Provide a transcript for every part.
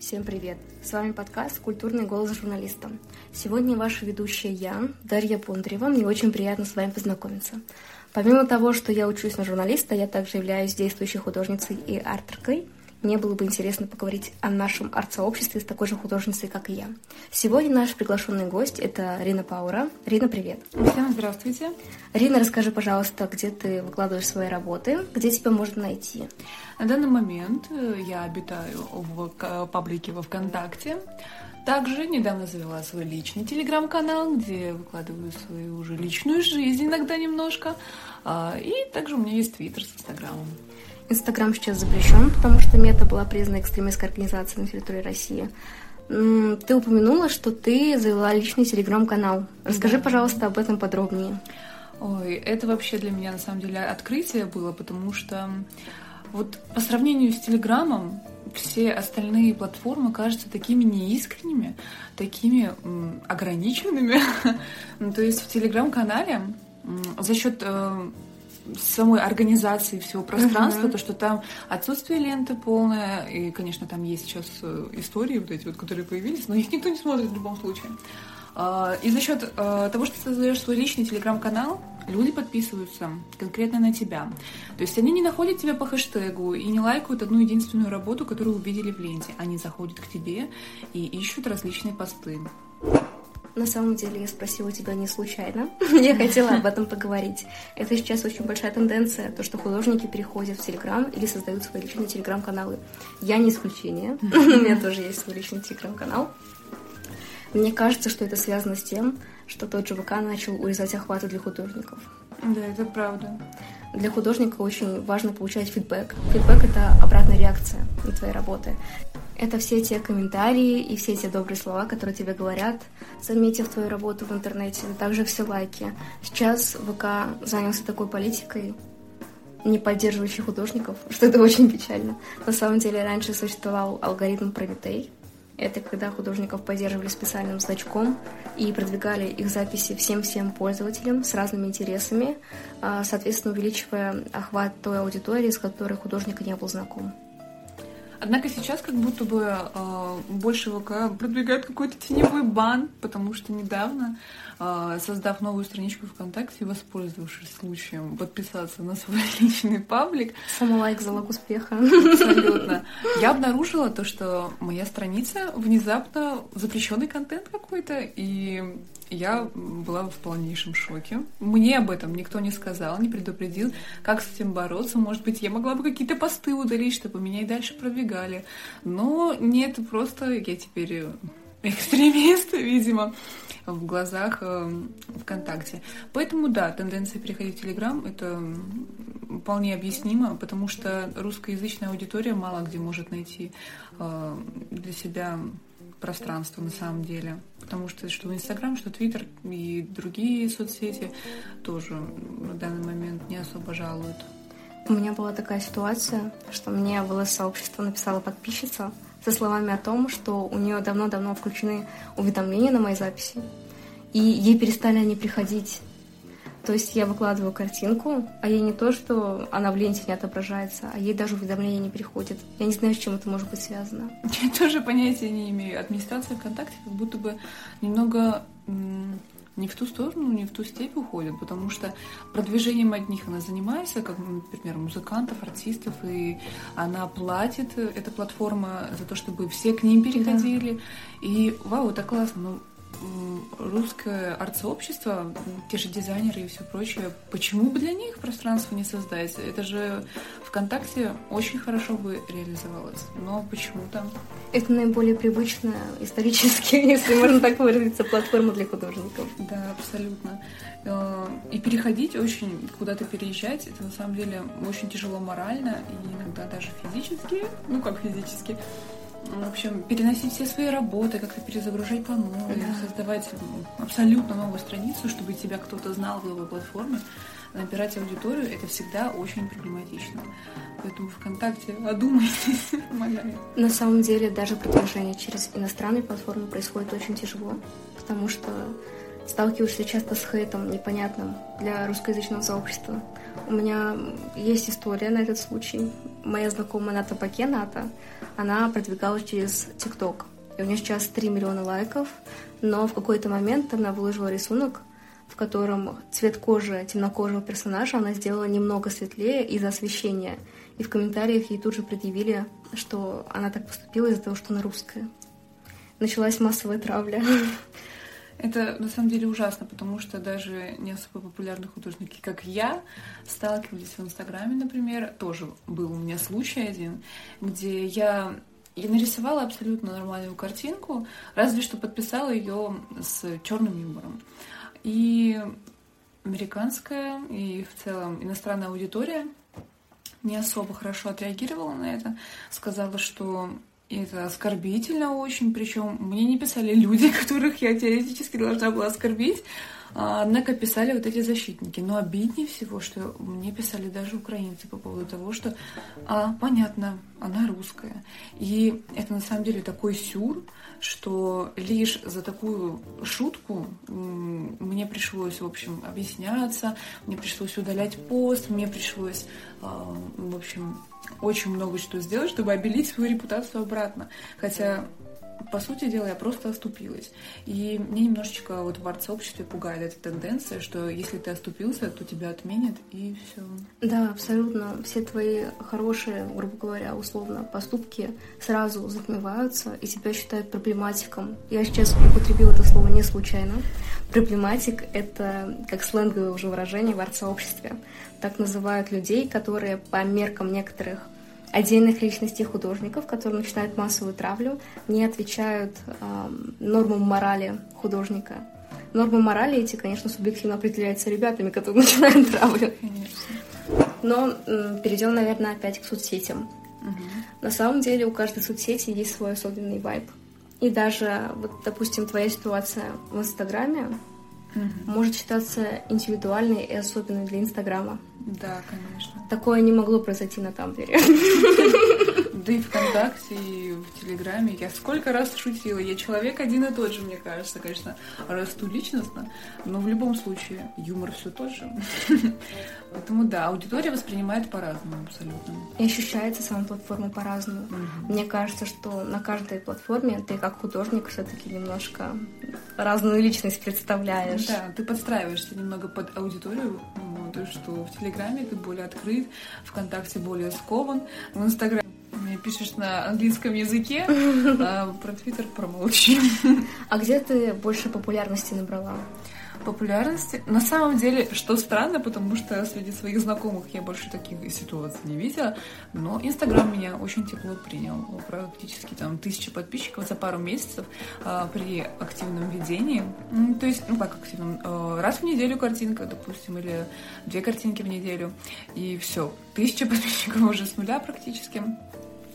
Всем привет! С вами подкаст «Культурный голос журналиста». Сегодня ваша ведущая я, Дарья Бондарева. Мне очень приятно с вами познакомиться. Помимо того, что я учусь на журналиста, я также являюсь действующей художницей и артеркой – мне было бы интересно поговорить о нашем арт-сообществе с такой же художницей, как и я. Сегодня наш приглашенный гость — это Рина Паура. Рина, привет. Всем здравствуйте. Рина, расскажи, пожалуйста, где ты выкладываешь свои работы, где тебя можно найти? На данный момент э, я обитаю в паблике во ВКонтакте. Также недавно завела свой личный телеграм-канал, где выкладываю свою уже личную жизнь иногда немножко. А, и также у меня есть твиттер с инстаграмом. Инстаграм сейчас запрещен, потому что Мета была признана экстремистской организацией на территории России. Ты упомянула, что ты завела личный телеграм-канал. Расскажи, пожалуйста, об этом подробнее. Ой, это вообще для меня на самом деле открытие было, потому что вот по сравнению с Телеграмом все остальные платформы кажутся такими неискренними, такими ограниченными. Ну, то есть в Телеграм-канале за счет э, самой организации всего пространства, uh-huh. то, что там отсутствие ленты полное, и, конечно, там есть сейчас э, истории вот эти вот, которые появились, но их никто не смотрит в любом случае. А, и за счет э, того, что ты создаешь свой личный телеграм-канал, люди подписываются конкретно на тебя. То есть они не находят тебя по хэштегу и не лайкают одну единственную работу, которую увидели в ленте. Они заходят к тебе и ищут различные посты. На самом деле я спросила тебя не случайно. я хотела об этом поговорить. Это сейчас очень большая тенденция, то, что художники переходят в Телеграм или создают свои личные Телеграм-каналы. Я не исключение. У меня тоже есть свой личный Телеграм-канал. Мне кажется, что это связано с тем, что тот же ВК начал урезать охваты для художников. Да, это правда. Для художника очень важно получать фидбэк. Фидбэк — это обратная реакция на твои работы. Это все те комментарии и все те добрые слова, которые тебе говорят, заметив твою работу в интернете, а также все лайки. Сейчас ВК занялся такой политикой, не поддерживающей художников, что это очень печально. На самом деле раньше существовал алгоритм Прометей. Это когда художников поддерживали специальным значком и продвигали их записи всем-всем пользователям с разными интересами, а, соответственно, увеличивая охват той аудитории, с которой художник не был знаком. Однако сейчас как будто бы э, больше ВК продвигает какой-то теневой бан, потому что недавно, э, создав новую страничку ВКонтакте и воспользовавшись случаем подписаться на свой личный паблик... Самолайк залог успеха. Абсолютно. Я обнаружила то, что моя страница внезапно запрещенный контент какой-то, и я была в полнейшем шоке. Мне об этом никто не сказал, не предупредил, как с этим бороться. Может быть, я могла бы какие-то посты удалить, чтобы меня и дальше продвигали. Но нет, просто я теперь экстремист, видимо, в глазах э, ВКонтакте. Поэтому, да, тенденция переходить в Телеграм — это вполне объяснимо, потому что русскоязычная аудитория мало где может найти э, для себя пространство на самом деле. Потому что что Инстаграм, что Твиттер и другие соцсети тоже на данный момент не особо жалуют. У меня была такая ситуация, что мне в ЛС-сообщество написала подписчица со словами о том, что у нее давно-давно включены уведомления на мои записи, и ей перестали они приходить то есть я выкладываю картинку, а ей не то, что она в ленте не отображается, а ей даже уведомления не приходят. Я не знаю, с чем это может быть связано. Я тоже понятия не имею. Администрация ВКонтакте как будто бы немного не в ту сторону, не в ту степь уходит, потому что продвижением одних она занимается, как, например, музыкантов, артистов, и она платит, эта платформа, за то, чтобы все к ним переходили. Да. И вау, это классно. Но русское арт-сообщество, те же дизайнеры и все прочее, почему бы для них пространство не создать? Это же ВКонтакте очень хорошо бы реализовалось. Но почему-то... Это наиболее привычная исторически, если можно так выразиться, платформа для художников. Да, абсолютно. Э, и переходить очень, куда-то переезжать, это на самом деле очень тяжело морально и иногда даже физически, ну как физически, в общем, переносить все свои работы, как-то перезагружать по новой, да. создавать абсолютно новую страницу, чтобы тебя кто-то знал в новой платформе, набирать аудиторию, это всегда очень проблематично. Поэтому ВКонтакте одумайтесь, умоляю. На самом деле даже продвижение через иностранные платформы происходит очень тяжело, потому что сталкиваешься часто с хейтом непонятным для русскоязычного сообщества. У меня есть история на этот случай. Моя знакомая Ната Паке, Ната, она продвигалась через ТикТок. И у нее сейчас 3 миллиона лайков, но в какой-то момент она выложила рисунок, в котором цвет кожи темнокожего персонажа она сделала немного светлее из-за освещения. И в комментариях ей тут же предъявили, что она так поступила из-за того, что она русская. Началась массовая травля. Это на самом деле ужасно, потому что даже не особо популярные художники, как я, сталкивались в Инстаграме, например. Тоже был у меня случай один, где я я нарисовала абсолютно нормальную картинку, разве что подписала ее с черным юмором. И американская и в целом иностранная аудитория не особо хорошо отреагировала на это, сказала, что это оскорбительно очень, причем мне не писали люди, которых я теоретически должна была оскорбить, однако писали вот эти защитники. Но обиднее всего, что мне писали даже украинцы по поводу того, что, а, понятно, она русская. И это на самом деле такой сюр, что лишь за такую шутку мне пришлось, в общем, объясняться, мне пришлось удалять пост, мне пришлось, а, в общем, очень много что сделать, чтобы обелить свою репутацию обратно. Хотя по сути дела, я просто оступилась. И мне немножечко вот в арт-сообществе пугает эта тенденция, что если ты оступился, то тебя отменят, и все. Да, абсолютно. Все твои хорошие, грубо говоря, условно, поступки сразу затмеваются, и тебя считают проблематиком. Я сейчас употребила это слово не случайно. Проблематик — это как сленговое уже выражение в арт-сообществе. Так называют людей, которые по меркам некоторых отдельных личностей художников, которые начинают массовую травлю, не отвечают э, нормам морали художника. Нормы морали эти, конечно, субъективно определяются ребятами, которые начинают травлю. Конечно. Но э, перейдем, наверное, опять к соцсетям. Угу. На самом деле у каждой соцсети есть свой особенный вайб. И даже, вот, допустим, твоя ситуация в Инстаграме угу. может считаться индивидуальной и особенной для Инстаграма. Да, конечно. Такое не могло произойти на Тамблере. Да и ВКонтакте, и в Телеграме. Я сколько раз шутила. Я человек один и тот же, мне кажется. Конечно, расту личностно, но в любом случае юмор все тот же. Поэтому да, аудитория воспринимает по-разному абсолютно. И ощущается сама платформа по-разному. Угу. Мне кажется, что на каждой платформе ты как художник все-таки немножко разную личность представляешь. Да, ты подстраиваешься немного под аудиторию. То, что в Телеграме ты более открыт, ВКонтакте более скован, в Инстаграме пишешь на английском языке, а про Твиттер промолчи. А где ты больше популярности набрала? популярности. На самом деле, что странно, потому что среди своих знакомых я больше таких ситуаций не видела, но Инстаграм меня очень тепло принял. Практически там тысяча подписчиков за пару месяцев а, при активном ведении. То есть, ну как активном, а, раз в неделю картинка, допустим, или две картинки в неделю, и все. Тысяча подписчиков уже с нуля практически.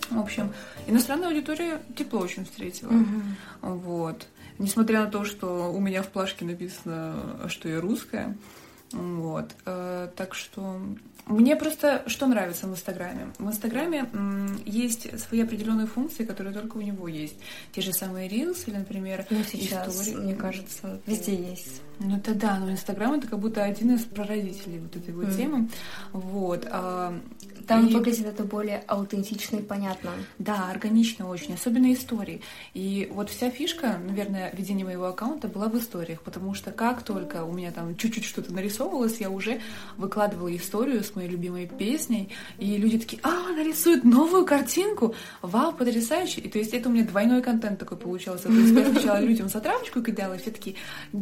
В общем, иностранная аудитория тепло очень встретила. Угу. Вот. Несмотря на то, что у меня в плашке написано, что я русская. Вот. Э, так что мне просто что нравится в Инстаграме? В Инстаграме есть свои определенные функции, которые только у него есть. Те же самые Reels или, например, ну, сейчас, истории. мне кажется, везде есть. Ну это да, но Инстаграм это как будто один из прародителей вот этой вот mm. темы. Вот. А, там и... выглядит это более аутентично и понятно. Да, органично очень, особенно истории. И вот вся фишка, наверное, ведения моего аккаунта была в историях, потому что как только у меня там чуть-чуть что-то нарисовывалось, я уже выкладывала историю с моей любимой песней, и люди такие, а, она рисует новую картинку, вау, потрясающе. И то есть это у меня двойной контент такой получался. То есть я сначала людям затравочку кидала, и все такие,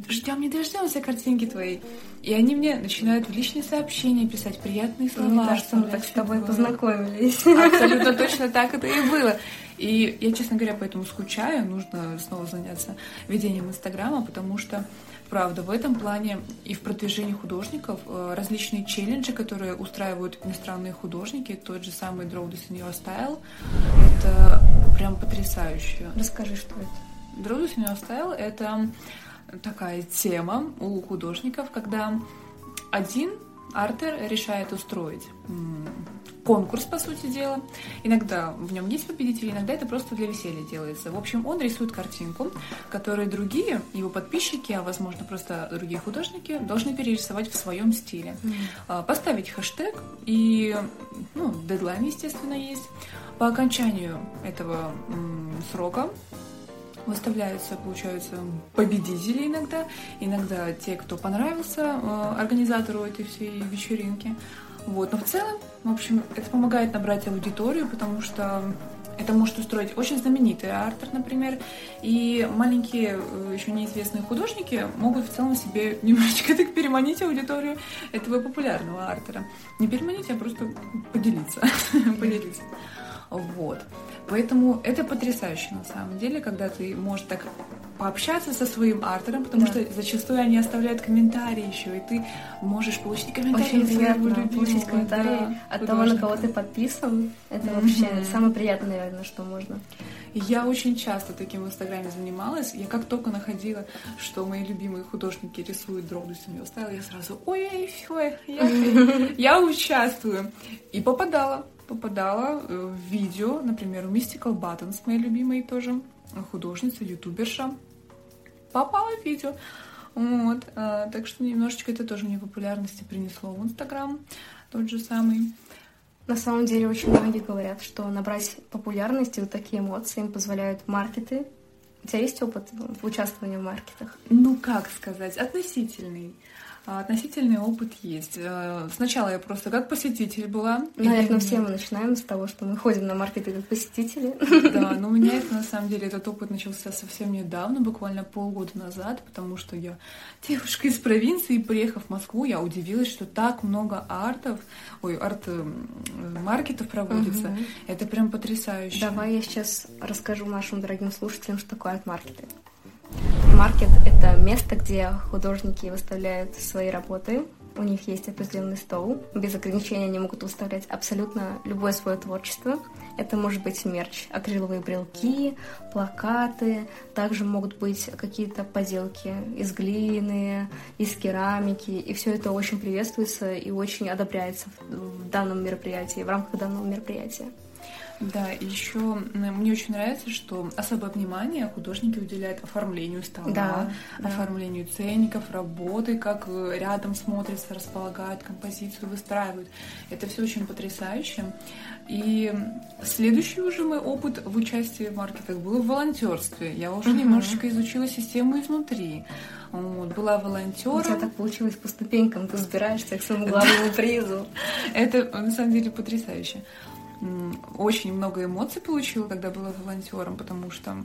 ждем, не дождемся картинки твоей. И они мне начинают в личные сообщения писать приятные слова. Мне кажется, мы так с тобой познакомились. Абсолютно точно так это и было. И я, честно говоря, поэтому скучаю. Нужно снова заняться ведением Инстаграма, потому что правда, в этом плане и в продвижении художников э, различные челленджи, которые устраивают иностранные художники, тот же самый Draw This in Your Style, это прям потрясающе. Расскажи, что это? Draw This in Your Style — это такая тема у художников, когда один артер решает устроить конкурс, по сути дела. Иногда в нем есть победители, иногда это просто для веселья делается. В общем, он рисует картинку, которую другие его подписчики, а возможно просто другие художники, должны перерисовать в своем стиле. Mm. Поставить хэштег и ну, дедлайн, естественно, есть. По окончанию этого срока выставляются, получаются победители иногда, иногда те, кто понравился э, организатору этой всей вечеринки. Вот. Но в целом, в общем, это помогает набрать аудиторию, потому что это может устроить очень знаменитый артер, например, и маленькие, э, еще неизвестные художники могут в целом себе немножечко так переманить аудиторию этого популярного артера. Не переманить, а просто поделиться. поделиться. Вот. Поэтому это потрясающе на самом деле, когда ты можешь так пообщаться со своим артером, потому да. что зачастую они оставляют комментарии еще, и ты можешь получить комментарии Очень приятно любимого, получить комментарии да, от того, на кого ты подписан. Это mm-hmm. вообще самое приятное, наверное, что можно. Я очень часто таким в Инстаграме занималась. Я как только находила, что мои любимые художники рисуют дробностями я ставила, я сразу, ой, все, я, я участвую. И попадала попадала э, в видео, например, у Mystical Buttons, моей любимой тоже, художница, ютуберша, попала в видео. Вот, а, так что немножечко это тоже мне популярности принесло в Инстаграм, тот же самый. На самом деле очень многие говорят, что набрать популярности, вот такие эмоции им позволяют маркеты. У тебя есть опыт в участвовании в маркетах? Ну, как сказать, относительный. А, относительный опыт есть. Э, сначала я просто как посетитель была. Наверное, и... все мы начинаем с того, что мы ходим на маркеты как посетители. Да, но у меня это на самом деле этот опыт начался совсем недавно, буквально полгода назад, потому что я девушка из провинции, приехав в Москву, я удивилась, что так много артов, ой, арт-маркетов проводится. Угу. Это прям потрясающе. Давай я сейчас расскажу нашим дорогим слушателям, что такое арт-маркеты. Маркет — это место, где художники выставляют свои работы. У них есть определенный стол. Без ограничения они могут выставлять абсолютно любое свое творчество. Это может быть мерч, акриловые брелки, плакаты. Также могут быть какие-то поделки из глины, из керамики. И все это очень приветствуется и очень одобряется в данном мероприятии, в рамках данного мероприятия. Да, еще мне очень нравится, что особое внимание художники уделяют оформлению стола, да, оформлению да. ценников, работы, как э, рядом смотрятся, располагают композицию, выстраивают. Это все очень потрясающе. И следующий уже мой опыт в участии в маркетах был в волонтерстве. Я уже uh-huh. немножечко изучила систему изнутри. Вот, была волонтером. У тебя так получилось по ступенькам, ты сбираешься к своему главному призу. Это на самом деле потрясающе очень много эмоций получила, когда была волонтером, потому что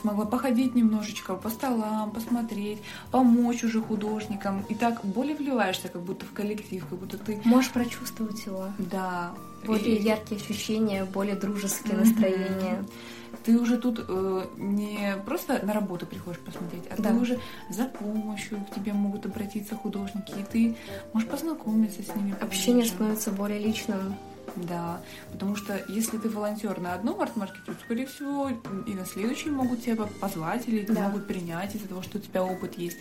смогла походить немножечко по столам, посмотреть, помочь уже художникам. И так более вливаешься, как будто в коллектив, как будто ты... Можешь прочувствовать его. Да. Более и... яркие ощущения, более дружеские mm-hmm. настроения. Ты уже тут э, не просто на работу приходишь посмотреть, а да. ты уже за помощью к тебе могут обратиться художники, и ты можешь познакомиться с ними. Общение становится более личным. Да, потому что если ты волонтер на одном арт-маркете, скорее всего, и на следующий могут тебя позвать или да. могут принять из-за того, что у тебя опыт есть.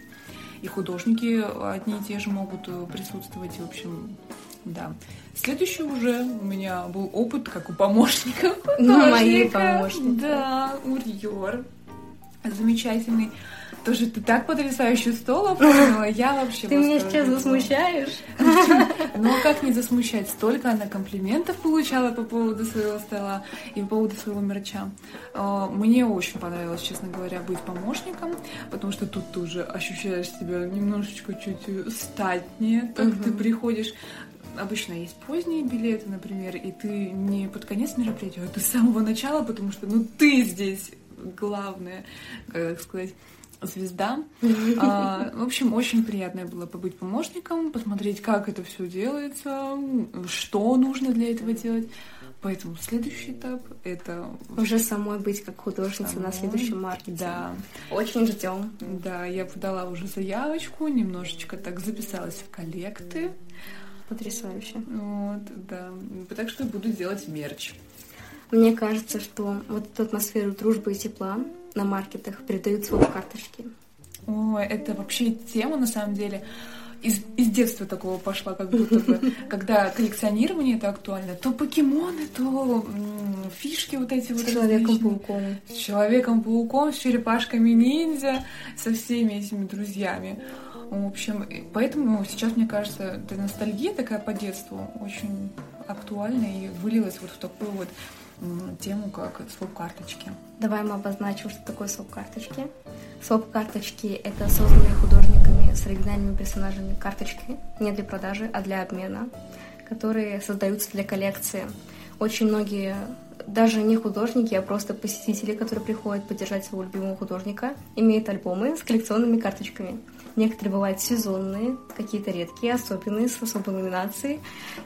И художники одни и те же могут э, присутствовать. В общем, да. Следующий уже у меня был опыт, как у помощника. Ну, моей помощницы. Да, Урьер. Замечательный тоже ты так потрясающе стол оформила, я вообще... Ты меня сейчас засмущаешь? Ну, а как не засмущать? Столько она комплиментов получала по поводу своего стола и по поводу своего мерча. А, мне очень понравилось, честно говоря, быть помощником, потому что тут ты уже ощущаешь себя немножечко чуть статнее, так ты приходишь обычно есть поздние билеты, например, и ты не под конец мероприятия, а ты с самого начала, потому что, ну, ты здесь главное, как сказать, звезда. А, в общем, очень приятно было побыть помощником, посмотреть, как это все делается, что нужно для этого делать. Поэтому следующий этап это уже самой быть как художница самой, на следующем маркете. Да. Очень ждем. Да, я подала уже заявочку, немножечко так записалась в коллекты. Потрясающе. Вот, да. Так что буду делать мерч. Мне кажется, что вот эту атмосферу дружбы и тепла на маркетах передают свои карточки. Ой, это вообще тема, на самом деле. из, из детства такого пошла, как будто бы, когда коллекционирование это актуально, то покемоны, то м, фишки вот эти вот. С Человеком-пауком. С Человеком-пауком, с черепашками-ниндзя, со всеми этими друзьями. В общем, поэтому сейчас, мне кажется, эта ностальгия такая по детству очень актуальна и вылилась вот в такую вот тему, как своп-карточки. Давай мы обозначим, что такое своп-карточки. Своп-карточки — это созданные художниками с оригинальными персонажами карточки, не для продажи, а для обмена, которые создаются для коллекции. Очень многие даже не художники, а просто посетители, которые приходят поддержать своего любимого художника, имеют альбомы с коллекционными карточками. Некоторые бывают сезонные, какие-то редкие, особенные, с особой номинацией.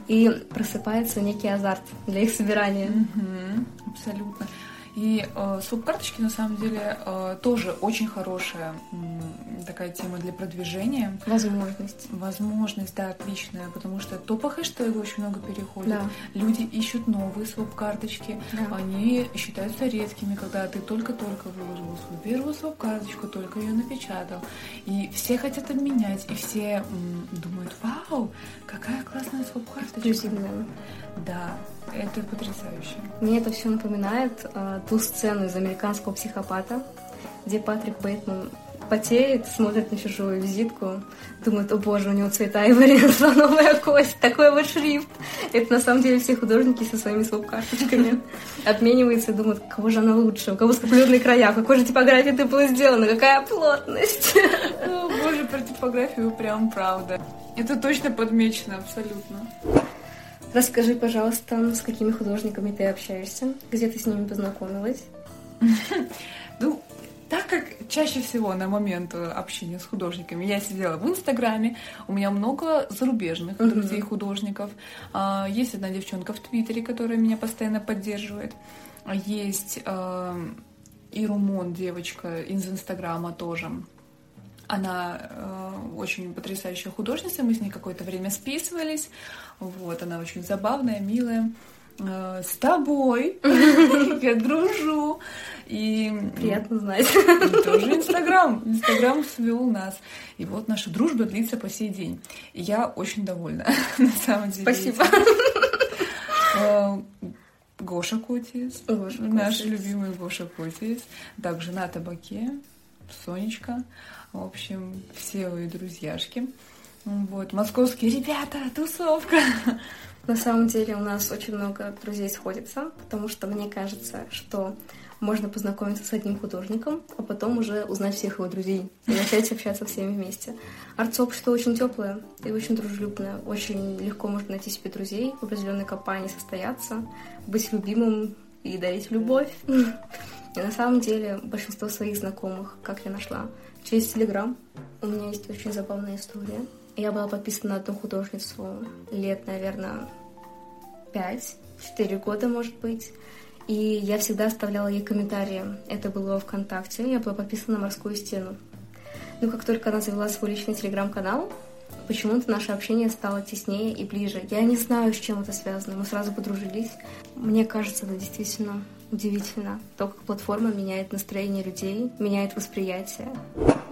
И просыпается некий азарт для их собирания. Mm-hmm, абсолютно. И э, суп-карточки на самом деле э, тоже очень хорошая э, такая тема для продвижения. Возможность. Возможность, да, отличная, потому что то по хэштегу очень много переходит. Да. Люди ищут новые суп-карточки. Да. Они считаются редкими, когда ты только-только выложил свою первую суп-карточку, только ее напечатал. И все хотят обменять, и все м, думают, вау, какая классная суп-карточка. Эксклюзивная. Да, это потрясающе. Мне это все напоминает э, ту сцену из американского психопата, где Патрик Бейтман потеет, смотрит на чужую визитку, думает, о боже, у него цвет айвори, слоновая кость, такой вот шрифт. Это на самом деле все художники со своими своп-карточками обмениваются и думают, кого же она лучше, у кого скопленные края, какой же типографии ты была сделана, какая плотность. О, боже, про типографию прям правда. Это точно подмечено, абсолютно. Расскажи, пожалуйста, с какими художниками ты общаешься, где ты с ними познакомилась? Ну, так как чаще всего на момент общения с художниками я сидела в Инстаграме, у меня много зарубежных Мгм. друзей художников. А, Есть одна девчонка в Твиттере, которая меня постоянно поддерживает. А Есть а, Ирумон, девочка из Инстаграма тоже. Она э, очень потрясающая художница, мы с ней какое-то время списывались. Вот, она очень забавная, милая. Э, с тобой я дружу. И Приятно знать. и тоже Инстаграм. Инстаграм свел нас. И вот наша дружба длится по сей день. И я очень довольна, на самом деле. Спасибо. Э, Гоша Котис, наш любимый Гоша Котис, также на табаке, Сонечка, в общем, все мои друзьяшки. Вот, московские ребята, тусовка. На самом деле у нас очень много друзей сходится, потому что мне кажется, что можно познакомиться с одним художником, а потом уже узнать всех его друзей и начать общаться всеми вместе. Арт-сообщество очень теплое и очень дружелюбное. Очень легко можно найти себе друзей, в определенной компании состояться, быть любимым и дарить любовь. И на самом деле большинство своих знакомых, как я нашла, через Телеграм. У меня есть очень забавная история. Я была подписана на одну художницу лет, наверное, пять, четыре года, может быть. И я всегда оставляла ей комментарии. Это было ВКонтакте. Я была подписана на морскую стену. Но как только она завела свой личный телеграм-канал, почему-то наше общение стало теснее и ближе. Я не знаю, с чем это связано. Мы сразу подружились. Мне кажется, это действительно удивительно. То, как платформа меняет настроение людей, меняет восприятие.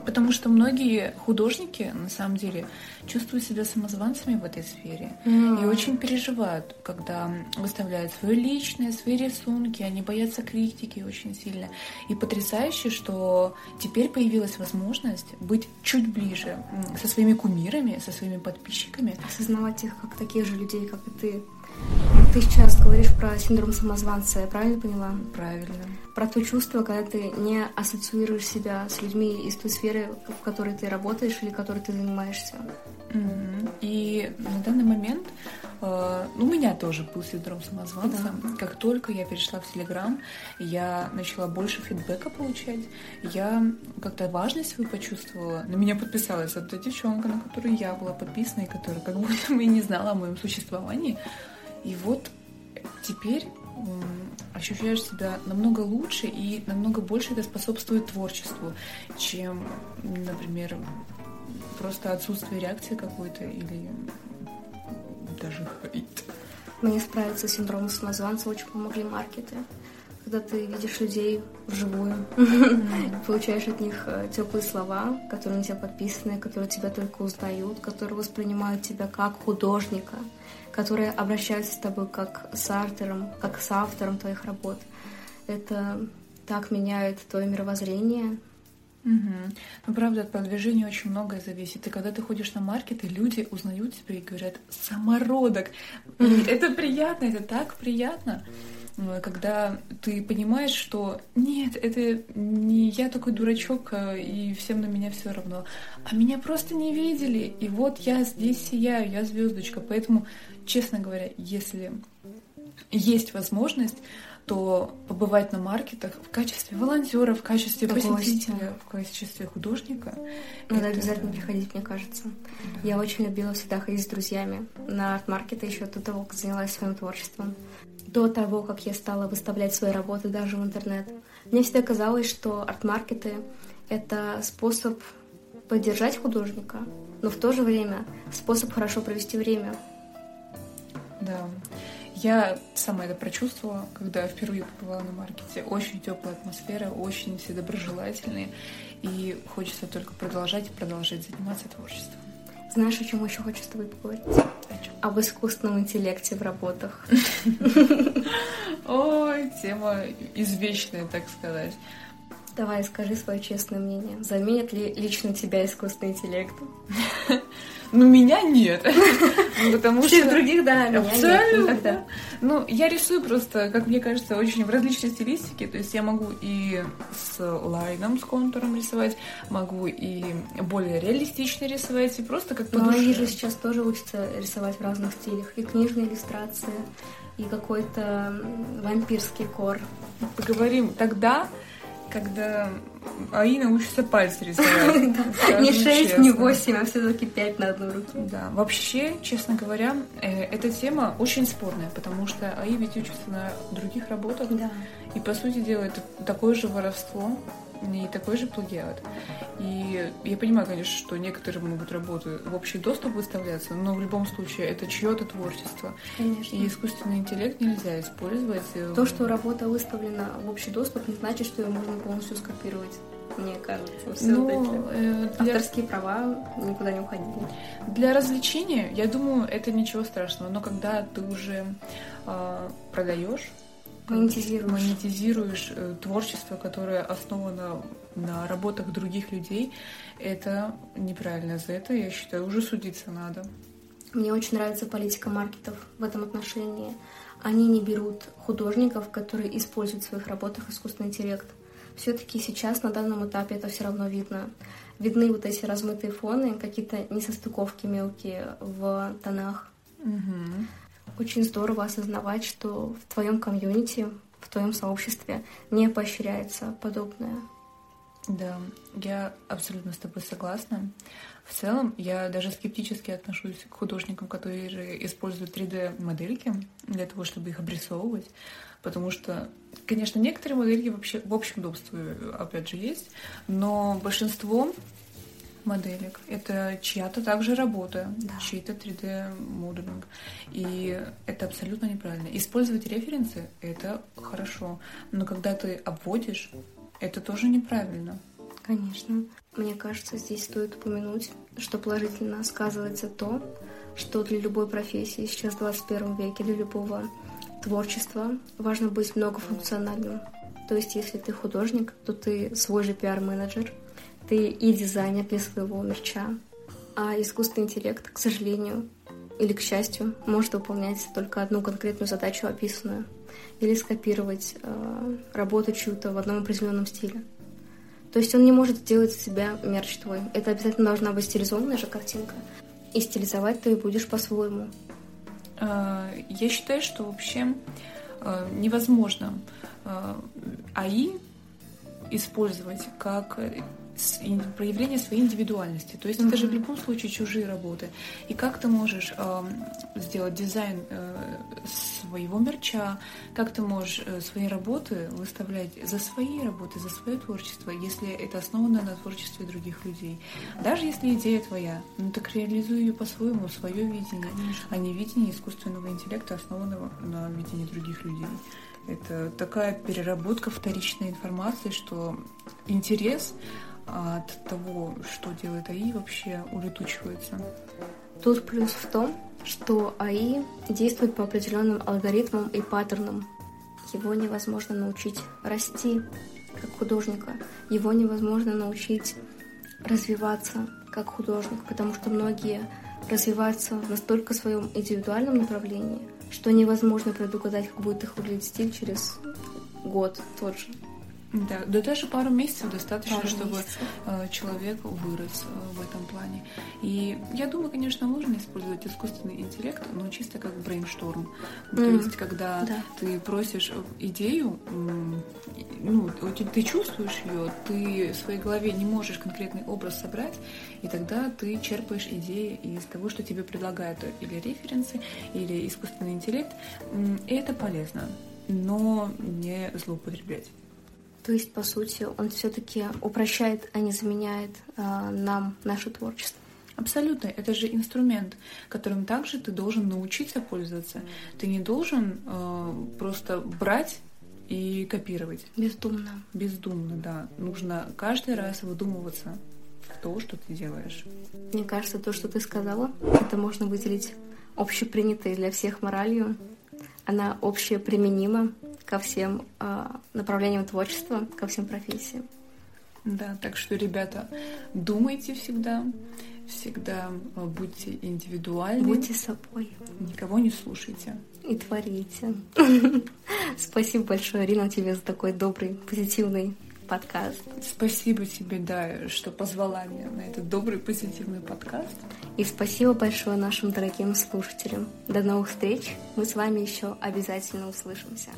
Потому что многие художники, на самом деле, чувствуют себя самозванцами в этой сфере. И очень переживают, когда выставляют свое личное, свои рисунки, они боятся критики очень сильно. И потрясающе, что теперь появилась возможность быть чуть ближе со своими кумирами, со своими подписчиками. осознавать их как таких же людей, как и ты. Ты сейчас говоришь про синдром самозванца, я правильно поняла? Правильно. Про то чувство, когда ты не ассоциируешь себя с людьми из той сферы, в которой ты работаешь или которой ты занимаешься. И на данный момент э, у меня тоже был синдром самозванца. Как только я перешла в Телеграм, я начала больше фидбэка получать. Я как-то важность свою почувствовала. На меня подписалась одна девчонка, на которую я была подписана, и которая как будто бы и не знала о моем существовании. И вот теперь ощущаешь себя намного лучше и намного больше это способствует творчеству, чем, например, просто отсутствие реакции какой-то или даже хейт. Мне справиться с синдромом самозванца очень помогли маркеты, когда ты видишь людей вживую, получаешь от них э, теплые слова, которые на тебя подписаны, которые тебя только узнают, которые воспринимают тебя как художника, которые обращаются с тобой как с автором, как с автором твоих работ. Это так меняет твое мировоззрение, Угу. Ну, правда, от продвижения очень многое зависит. И когда ты ходишь на маркет, и люди узнают тебя и говорят «самородок». Это приятно, это так приятно. Когда ты понимаешь, что нет, это не я такой дурачок, а, и всем на меня все равно, а меня просто не видели, и вот я здесь сияю, я звездочка. Поэтому, честно говоря, если есть возможность, то побывать на маркетах в качестве волонтера, в качестве посетителя, в качестве художника. Надо это... обязательно приходить, мне кажется. Да. Я очень любила всегда ходить с друзьями на арт-маркеты еще до того, как занялась своим творчеством. До того, как я стала выставлять свои работы даже в интернет. Мне всегда казалось, что арт-маркеты — это способ поддержать художника, но в то же время способ хорошо провести время. Да. Я сама это прочувствовала, когда впервые побывала на маркете. Очень теплая атмосфера, очень все доброжелательные. И хочется только продолжать и продолжать заниматься творчеством. Знаешь, о чем еще хочу с тобой поговорить? О чем? Об искусственном интеллекте в работах. Ой, тема извечная, так сказать. Давай, скажи свое честное мнение. Заменит ли лично тебя искусственный интеллект? Ну, меня нет. Ну, потому Всех что... других, да, меня нет никогда. Ну, я рисую просто, как мне кажется, очень в различной стилистике. То есть я могу и с лайном, с контуром рисовать, могу и более реалистично рисовать, и просто как по Ну, они же сейчас тоже учатся рисовать в разных стилях. И книжные иллюстрации, и какой-то вампирский кор. Поговорим тогда, когда АИ научится пальцы рисовать. Не шесть, не восемь, а все-таки пять на одну руку. Да, вообще, честно говоря, э, эта тема очень спорная, потому что АИ ведь учится на других работах. Да. И, по сути дела, это такое же воровство, и такой же плагиат. И я понимаю, конечно, что некоторые могут работы в общий доступ выставляться, но в любом случае это чье-то творчество. Конечно. И искусственный интеллект нельзя использовать. То, что работа выставлена в общий доступ, не значит, что ее можно полностью скопировать мне кажется. Все ну, э, для... Авторские права никуда не уходили. Для развлечения, я думаю, это ничего страшного. Но когда ты уже э, продаешь монетизируешь, монетизируешь э, творчество, которое основано на работах других людей, это неправильно. За это, я считаю, уже судиться надо. Мне очень нравится политика маркетов в этом отношении. Они не берут художников, которые используют в своих работах искусственный интеллект. Все-таки сейчас, на данном этапе, это все равно видно. Видны вот эти размытые фоны, какие-то несостыковки мелкие в тонах. Угу очень здорово осознавать, что в твоем комьюнити, в твоем сообществе не поощряется подобное. Да, я абсолютно с тобой согласна. В целом, я даже скептически отношусь к художникам, которые используют 3D-модельки для того, чтобы их обрисовывать, потому что, конечно, некоторые модельки вообще в общем удобстве, опять же, есть, но большинство моделек. Это чья-то также работа, да. чей-то 3D-моделинг. И это абсолютно неправильно. Использовать референсы — это хорошо. Но когда ты обводишь, это тоже неправильно. Конечно. Мне кажется, здесь стоит упомянуть, что положительно сказывается то, что для любой профессии сейчас в 21 веке, для любого творчества важно быть многофункциональным. То есть, если ты художник, то ты свой же пиар-менеджер — ты и дизайнер для своего мерча. А искусственный интеллект, к сожалению, или к счастью, может выполнять только одну конкретную задачу, описанную, или скопировать э, работу чью-то в одном определенном стиле. То есть он не может сделать из себя мерч твой. Это обязательно должна быть стилизованная же картинка. И стилизовать ты будешь по-своему. А, я считаю, что вообще э, невозможно э, АИ использовать как проявление своей индивидуальности. То есть mm-hmm. это же в любом случае чужие работы. И как ты можешь э, сделать дизайн э, своего мерча, как ты можешь э, свои работы выставлять за свои работы, за свое творчество, если это основано на творчестве других людей. Даже если идея твоя, ну так реализуй ее по-своему, свое видение, Конечно. а не видение искусственного интеллекта, основанного на видении других людей. Это такая переработка вторичной информации, что интерес от того, что делает АИ, вообще улетучивается. Тут плюс в том, что АИ действует по определенным алгоритмам и паттернам. Его невозможно научить расти как художника. Его невозможно научить развиваться как художник, потому что многие развиваются настолько в своем индивидуальном направлении, что невозможно предугадать, как будет их выглядеть стиль через год тот же. Да, да даже пару месяцев достаточно, Пару чтобы месяцев. э, человек вырос э, в этом плане. И я думаю, конечно, можно использовать искусственный интеллект, но чисто как брейншторм. То Мгм. есть, когда Да. ты просишь идею, м, и- ну, ты чувствуешь ее, ты в своей голове не можешь конкретный образ собрать, и тогда ты черпаешь идеи из того, что тебе предлагают или референсы, или искусственный интеллект. И это полезно, но не злоупотреблять. То есть, по сути, он все-таки упрощает, а не заменяет а, нам наше творчество. Абсолютно. Это же инструмент, которым также ты должен научиться пользоваться. Ты не должен э, просто брать и копировать. Бездумно. Бездумно, да. Нужно каждый раз выдумываться в то, что ты делаешь. Мне кажется, то, что ты сказала, это можно выделить общепринятой для всех моралью. Она общеприменима ко всем а, направлениям творчества, ко всем профессиям. Да, так что, ребята, думайте всегда, всегда э, будьте индивидуальны, Будьте собой никого не слушайте. и творите. Спасибо большое, Ирина, тебе за такой добрый, позитивный подкаст. Спасибо тебе, да, что позвала меня на этот добрый позитивный подкаст. И спасибо большое нашим дорогим слушателям. До новых встреч. Мы с вами еще обязательно услышимся.